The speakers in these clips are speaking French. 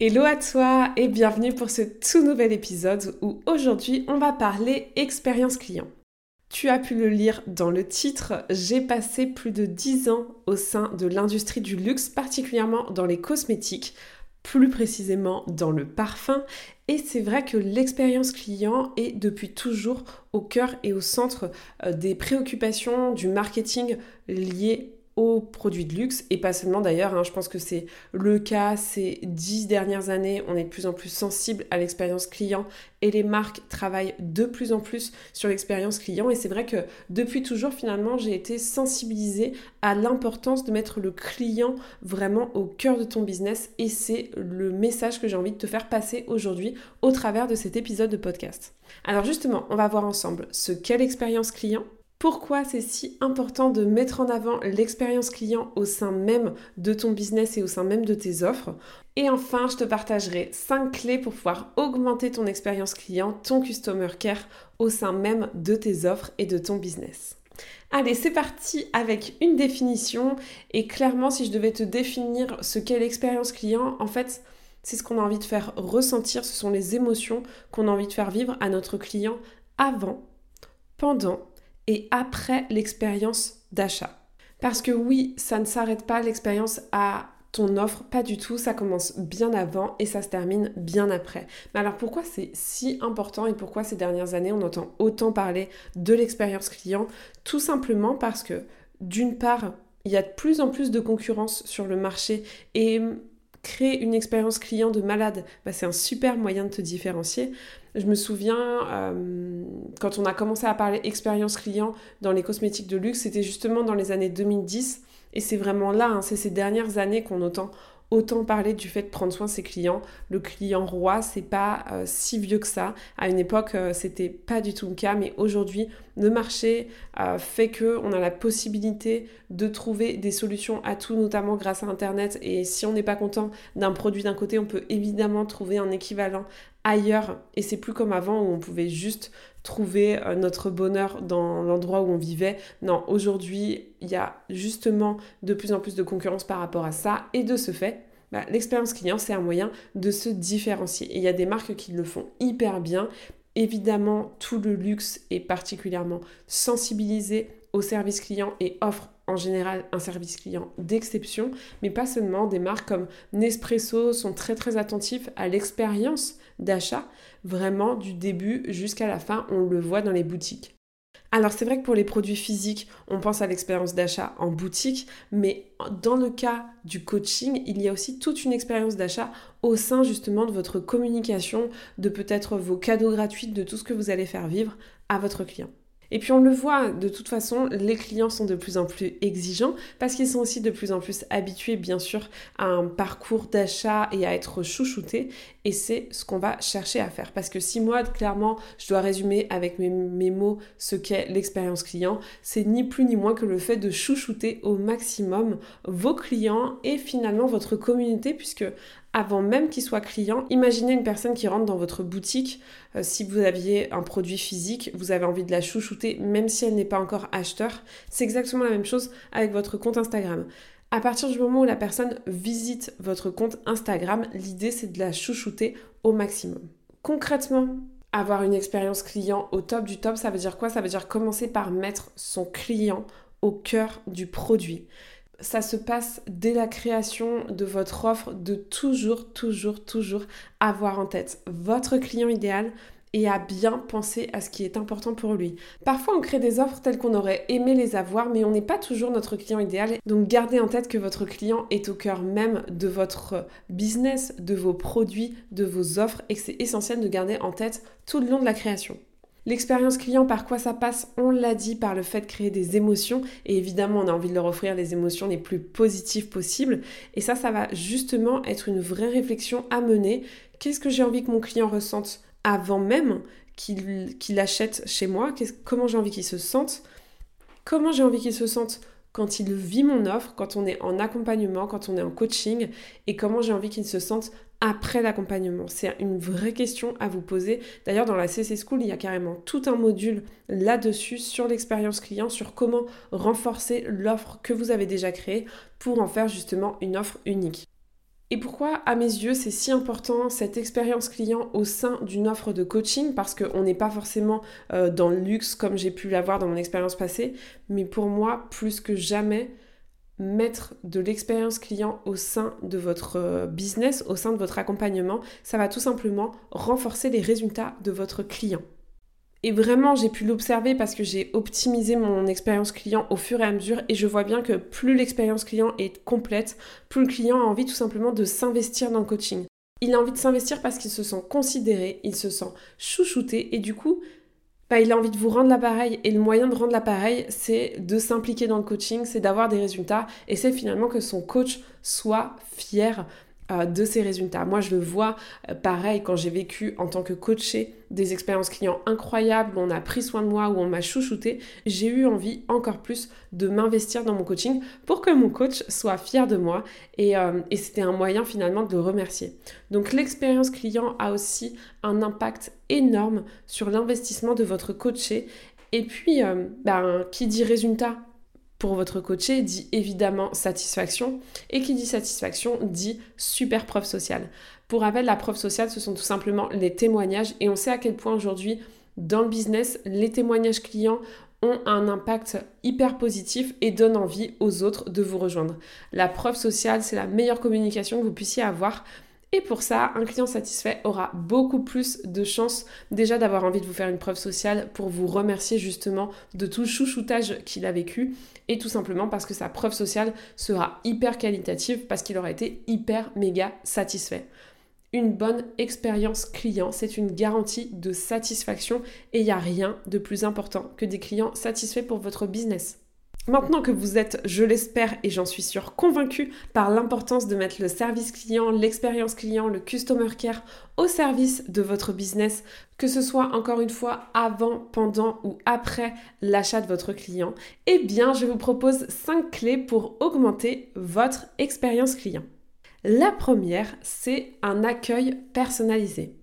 Hello à toi et bienvenue pour ce tout nouvel épisode où aujourd'hui on va parler expérience client. Tu as pu le lire dans le titre, j'ai passé plus de 10 ans au sein de l'industrie du luxe, particulièrement dans les cosmétiques, plus précisément dans le parfum. Et c'est vrai que l'expérience client est depuis toujours au cœur et au centre euh, des préoccupations du marketing lié aux produits de luxe et pas seulement d'ailleurs, hein. je pense que c'est le cas ces dix dernières années, on est de plus en plus sensible à l'expérience client et les marques travaillent de plus en plus sur l'expérience client et c'est vrai que depuis toujours finalement j'ai été sensibilisée à l'importance de mettre le client vraiment au cœur de ton business et c'est le message que j'ai envie de te faire passer aujourd'hui au travers de cet épisode de podcast. Alors justement, on va voir ensemble ce qu'est l'expérience client, pourquoi c'est si important de mettre en avant l'expérience client au sein même de ton business et au sein même de tes offres? Et enfin, je te partagerai 5 clés pour pouvoir augmenter ton expérience client, ton customer care au sein même de tes offres et de ton business. Allez, c'est parti avec une définition. Et clairement, si je devais te définir ce qu'est l'expérience client, en fait, c'est ce qu'on a envie de faire ressentir, ce sont les émotions qu'on a envie de faire vivre à notre client avant, pendant et après l'expérience d'achat. Parce que oui, ça ne s'arrête pas l'expérience à ton offre, pas du tout, ça commence bien avant et ça se termine bien après. Mais alors pourquoi c'est si important et pourquoi ces dernières années on entend autant parler de l'expérience client? Tout simplement parce que d'une part, il y a de plus en plus de concurrence sur le marché et créer une expérience client de malade, bah, c'est un super moyen de te différencier. Je me souviens, euh, quand on a commencé à parler expérience client dans les cosmétiques de luxe, c'était justement dans les années 2010. Et c'est vraiment là, hein, c'est ces dernières années qu'on entend autant parler du fait de prendre soin de ses clients. Le client roi, c'est pas euh, si vieux que ça. À une époque, euh, c'était pas du tout le cas, mais aujourd'hui, le marché fait que on a la possibilité de trouver des solutions à tout, notamment grâce à Internet. Et si on n'est pas content d'un produit d'un côté, on peut évidemment trouver un équivalent ailleurs. Et c'est plus comme avant où on pouvait juste trouver notre bonheur dans l'endroit où on vivait. Non, aujourd'hui, il y a justement de plus en plus de concurrence par rapport à ça. Et de ce fait, bah, l'expérience client, c'est un moyen de se différencier. Et il y a des marques qui le font hyper bien. Évidemment, tout le luxe est particulièrement sensibilisé au service client et offre en général un service client d'exception, mais pas seulement. Des marques comme Nespresso sont très très attentifs à l'expérience d'achat, vraiment du début jusqu'à la fin, on le voit dans les boutiques. Alors c'est vrai que pour les produits physiques, on pense à l'expérience d'achat en boutique, mais dans le cas du coaching, il y a aussi toute une expérience d'achat au sein justement de votre communication, de peut-être vos cadeaux gratuits, de tout ce que vous allez faire vivre à votre client. Et puis on le voit, de toute façon, les clients sont de plus en plus exigeants parce qu'ils sont aussi de plus en plus habitués, bien sûr, à un parcours d'achat et à être chouchoutés. Et c'est ce qu'on va chercher à faire. Parce que si moi, clairement, je dois résumer avec mes, mots ce qu'est l'expérience client, c'est ni plus ni moins que le fait de chouchouter au maximum vos clients et finalement votre communauté, puisque avant même qu'il soit client. Imaginez une personne qui rentre dans votre boutique. Euh, si vous aviez un produit physique, vous avez envie de la chouchouter, même si elle n'est pas encore acheteur. C'est exactement la même chose avec votre compte Instagram. À partir du moment où la personne visite votre compte Instagram, l'idée c'est de la chouchouter au maximum. Concrètement, avoir une expérience client au top du top, ça veut dire quoi? Ça veut dire commencer par mettre son client au cœur du produit ça se passe dès la création de votre offre, de toujours, toujours, toujours avoir en tête votre client idéal et à bien penser à ce qui est important pour lui. Parfois, on crée des offres telles qu'on aurait aimé les avoir, mais on n'est pas toujours notre client idéal. Donc, gardez en tête que votre client est au cœur même de votre business, de vos produits, de vos offres, et que c'est essentiel de garder en tête tout le long de la création. L'expérience client, par quoi ça passe On l'a dit, par le fait de créer des émotions. Et évidemment, on a envie de leur offrir les émotions les plus positives possibles. Et ça, ça va justement être une vraie réflexion à mener. Qu'est-ce que j'ai envie que mon client ressente avant même qu'il achète chez moi? Comment j'ai envie qu'il se sente? Comment j'ai envie qu'il se sente quand il vit mon offre, quand on est en accompagnement, quand on est en coaching, et comment j'ai envie qu'il se sente après l'accompagnement C'est une vraie question à vous poser. D'ailleurs, dans la CC School, il y a carrément tout un module là-dessus sur l'expérience client, sur comment renforcer l'offre que vous avez déjà créée pour en faire justement une offre unique. Et pourquoi, à mes yeux, c'est si important cette expérience client au sein d'une offre de coaching? Parce qu'on n'est pas forcément euh, dans le luxe comme j'ai pu l'avoir dans mon expérience passée, mais pour moi, plus que jamais, mettre de l'expérience client au sein de votre euh, business, au sein de votre accompagnement, ça va tout simplement renforcer les résultats de votre client. Et vraiment, j'ai pu l'observer parce que j'ai optimisé mon expérience client au fur et à mesure et je vois bien que plus l'expérience client est complète, plus le client a envie tout simplement de s'investir dans le coaching. Il a envie de s'investir parce qu'il se sent considéré, il se sent chouchouté et du coup, bah, il a envie de vous rendre l'appareil et le moyen de rendre l'appareil, c'est de s'impliquer dans le coaching, c'est d'avoir des résultats et c'est finalement que son coach soit fier euh, de ses résultats. Moi, je le vois euh, pareil quand j'ai vécu en tant que coaché des expériences clients incroyables où on a pris soin de moi, où on m'a chouchouté. J'ai eu envie encore plus de m'investir dans mon coaching pour que mon coach soit fier de moi et, euh, et c'était un moyen finalement de le remercier. Donc, l'expérience client a aussi un impact énorme sur l'investissement de votre coaché. Et puis, ben, qui dit résultat pour votre coaché dit évidemment satisfaction et qui dit satisfaction dit super preuve sociale. Pour rappel, la preuve sociale, ce sont tout simplement les témoignages et on sait à quel point aujourd'hui dans le business, les témoignages clients ont un impact hyper positif et donnent envie aux autres de vous rejoindre. La preuve sociale, c'est la meilleure communication que vous puissiez avoir et pour ça, un client satisfait aura beaucoup plus de chances déjà d'avoir envie de vous faire une preuve sociale pour vous remercier justement de tout le chouchoutage qu'il a vécu et tout simplement parce que sa preuve sociale sera hyper qualitative parce qu'il aura été hyper méga satisfait. Une bonne expérience client, c'est une garantie de satisfaction et il n'y a rien de plus important que des clients satisfaits pour votre business. Maintenant que vous êtes, je l'espère et j'en suis sûre, convaincu par l'importance de mettre le service client, l'expérience client, le customer care au service de votre business, que ce soit encore une fois avant, pendant ou après l'achat de votre client, eh bien je vous propose 5 clés pour augmenter votre expérience client. La première, c'est un accueil personnalisé.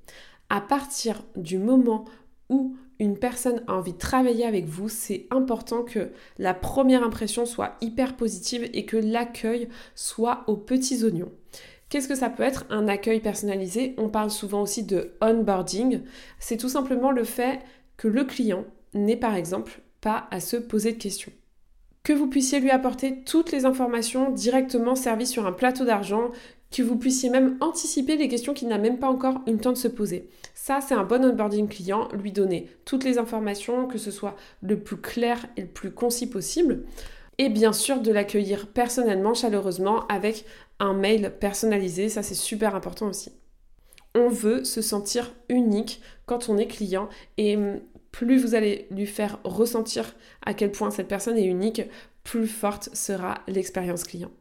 À partir du moment où une personne a envie de travailler avec vous, c'est important que la première impression soit hyper positive et que l'accueil soit aux petits oignons. Qu'est-ce que ça peut être un accueil personnalisé? On parle souvent aussi de onboarding. C'est tout simplement le fait que le client n'ait par exemple pas à se poser de questions. Que vous puissiez lui apporter toutes les informations directement servies sur un plateau d'argent, que vous puissiez même anticiper les questions qu'il n'a même pas encore eu le temps de se poser. Ça, c'est un bon onboarding client, lui donner toutes les informations, que ce soit le plus clair et le plus concis possible. Et bien sûr, de l'accueillir personnellement, chaleureusement, avec un mail personnalisé. Ça, c'est super important aussi. On veut se sentir unique quand on est client et plus vous allez lui faire ressentir à quel point cette personne est unique, plus forte sera l'expérience client.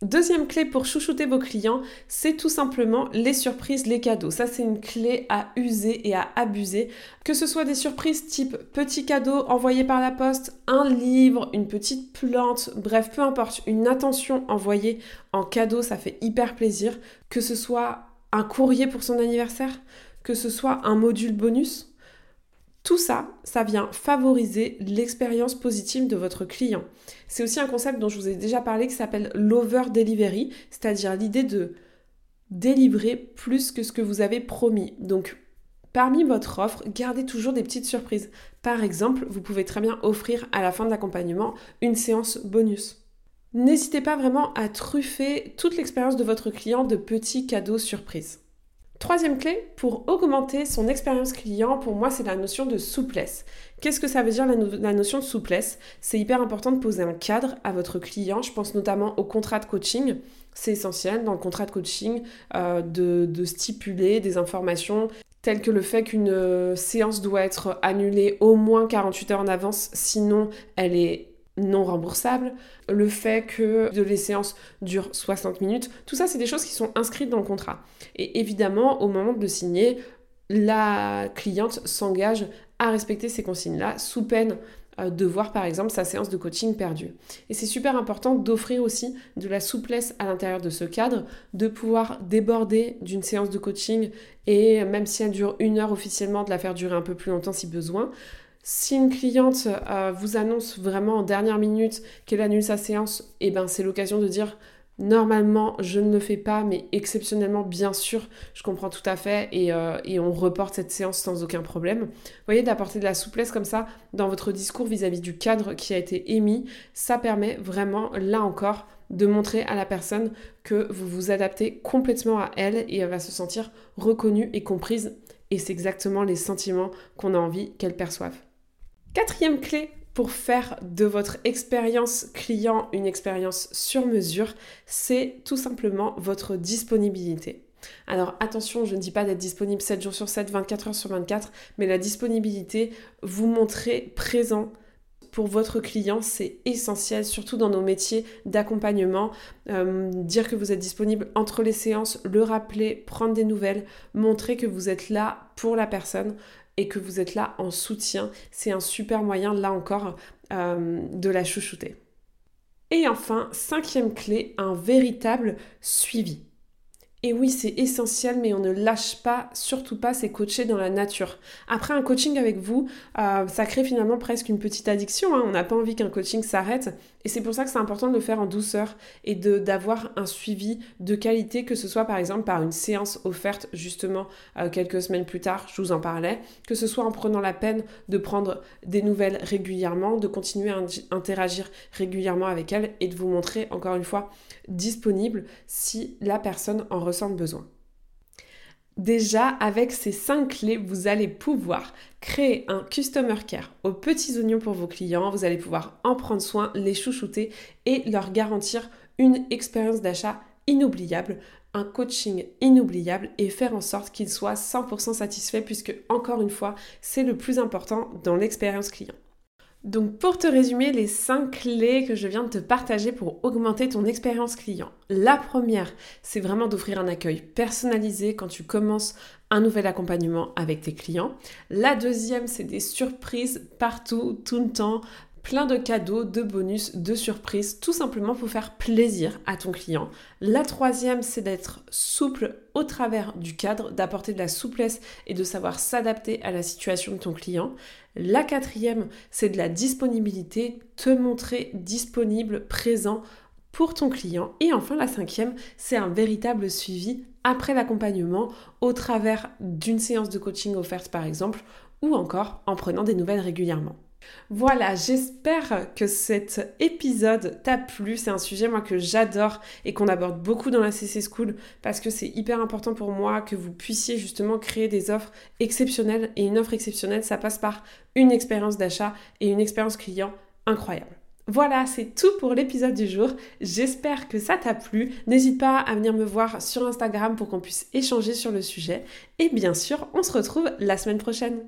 Deuxième clé pour chouchouter vos clients, c'est tout simplement les surprises, les cadeaux. Ça, c'est une clé à user et à abuser. Que ce soit des surprises type petit cadeau envoyé par la poste, un livre, une petite plante, bref, peu importe, une attention envoyée en cadeau, ça fait hyper plaisir. Que ce soit un courrier pour son anniversaire, que ce soit un module bonus, tout ça, ça vient favoriser l'expérience positive de votre client. C'est aussi un concept dont je vous ai déjà parlé qui s'appelle l'over delivery, c'est-à-dire l'idée de délivrer plus que ce que vous avez promis. Donc, parmi votre offre, gardez toujours des petites surprises. Par exemple, vous pouvez très bien offrir à la fin de l'accompagnement une séance bonus. N'hésitez pas vraiment à truffer toute l'expérience de votre client de petits cadeaux surprises. Troisième clé, pour augmenter son expérience client, pour moi, c'est la notion de souplesse. Qu'est-ce que ça veut dire la, notion de souplesse? C'est hyper important de poser un cadre à votre client. Je pense notamment au contrat de coaching. C'est essentiel dans le contrat de coaching euh, de, stipuler des informations tels que le fait qu'une euh, séance doit être annulée au moins 48 heures en avance, sinon elle est non remboursable, le fait que les séances durent 60 minutes, tout ça c'est des choses qui sont inscrites dans le contrat. Et évidemment, au moment de signer, la cliente s'engage à respecter ces consignes-là sous peine euh, de voir par exemple sa séance de coaching perdue. Et c'est super important d'offrir aussi de la souplesse à l'intérieur de ce cadre, de pouvoir déborder d'une séance de coaching et même si elle dure une heure officiellement, de la faire durer un peu plus longtemps si besoin. Si une cliente euh, vous annonce vraiment en dernière minute qu'elle annule sa séance, et eh ben c'est l'occasion de dire Normalement, je ne le fais pas, mais exceptionnellement, bien sûr, je comprends tout à fait et, euh, on reporte cette séance sans aucun problème. Vous voyez, d'apporter de la souplesse comme ça dans votre discours vis-à-vis du cadre qui a été émis, ça permet vraiment, là encore, de montrer à la personne que vous vous adaptez complètement à elle et elle va se sentir reconnue et comprise. Et c'est exactement les sentiments qu'on a envie qu'elle perçoive. Quatrième clé pour faire de votre expérience client une expérience sur mesure, c'est tout simplement votre disponibilité. Alors attention, je ne dis pas d'être disponible 7 jours sur 7, 24 heures sur 24, mais la disponibilité, vous montrer présent pour votre client, c'est essentiel, surtout dans nos métiers d'accompagnement. Euh, dire que vous êtes disponible entre les séances, le rappeler, prendre des nouvelles, montrer que vous êtes là pour la personne et que vous êtes là en soutien, c'est un super moyen, là encore, euh, de la chouchouter. Et enfin, cinquième clé, un véritable suivi. Et oui, c'est essentiel, mais on ne lâche pas, surtout pas, c'est coacher dans la nature. Après un coaching avec vous, euh, ça crée finalement presque une petite addiction. Hein. On n'a pas envie qu'un coaching s'arrête. Et c'est pour ça que c'est important de le faire en douceur et d'avoir un suivi de qualité, que ce soit par exemple par une séance offerte justement euh, quelques semaines plus tard, je vous en parlais, que ce soit en prenant la peine de prendre des nouvelles régulièrement, de continuer à interagir régulièrement avec elle et de vous montrer encore une fois disponible si la personne en besoin. Déjà, avec ces cinq clés, vous allez pouvoir créer un customer care aux petits oignons pour vos clients. Vous allez pouvoir en prendre soin, les chouchouter et leur garantir une expérience d'achat inoubliable, un coaching inoubliable et faire en sorte qu'ils soient 100% satisfaits puisque, encore une fois, c'est le plus important dans l'expérience client. Donc pour te résumer les 5 clés que je viens de te partager pour augmenter ton expérience client. La première, c'est vraiment d'offrir un accueil personnalisé quand tu commences un nouvel accompagnement avec tes clients. La deuxième, c'est des surprises partout, tout le temps, plein de cadeaux, de bonus, de surprises, tout simplement pour faire plaisir à ton client. La troisième, c'est d'être souple au travers du cadre, d'apporter de la souplesse et de savoir s'adapter à la situation de ton client. La quatrième, c'est de la disponibilité, te montrer disponible, présent pour ton client. Et enfin, la cinquième, c'est un véritable suivi après l'accompagnement au travers d'une séance de coaching offerte par exemple, ou encore en prenant des nouvelles régulièrement. Voilà, j'espère que cet épisode t'a plu. C'est un sujet moi que j'adore et qu'on aborde beaucoup dans la CC School parce que c'est hyper important pour moi que vous puissiez justement créer des offres exceptionnelles et une offre exceptionnelle, ça passe par une expérience d'achat et une expérience client incroyable. Voilà, c'est tout pour l'épisode du jour. J'espère que ça t'a plu. N'hésite pas à venir me voir sur Instagram pour qu'on puisse échanger sur le sujet. Et bien sûr, on se retrouve la semaine prochaine.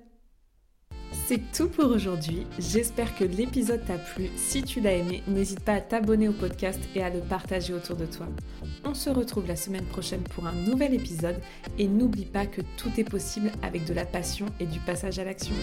C'est tout pour aujourd'hui. J'espère que l'épisode t'a plu. Si tu l'as aimé, n'hésite pas à t'abonner au podcast et à le partager autour de toi. On se retrouve la semaine prochaine pour un nouvel épisode et n'oublie pas que tout est possible avec de la passion et du passage à l'action.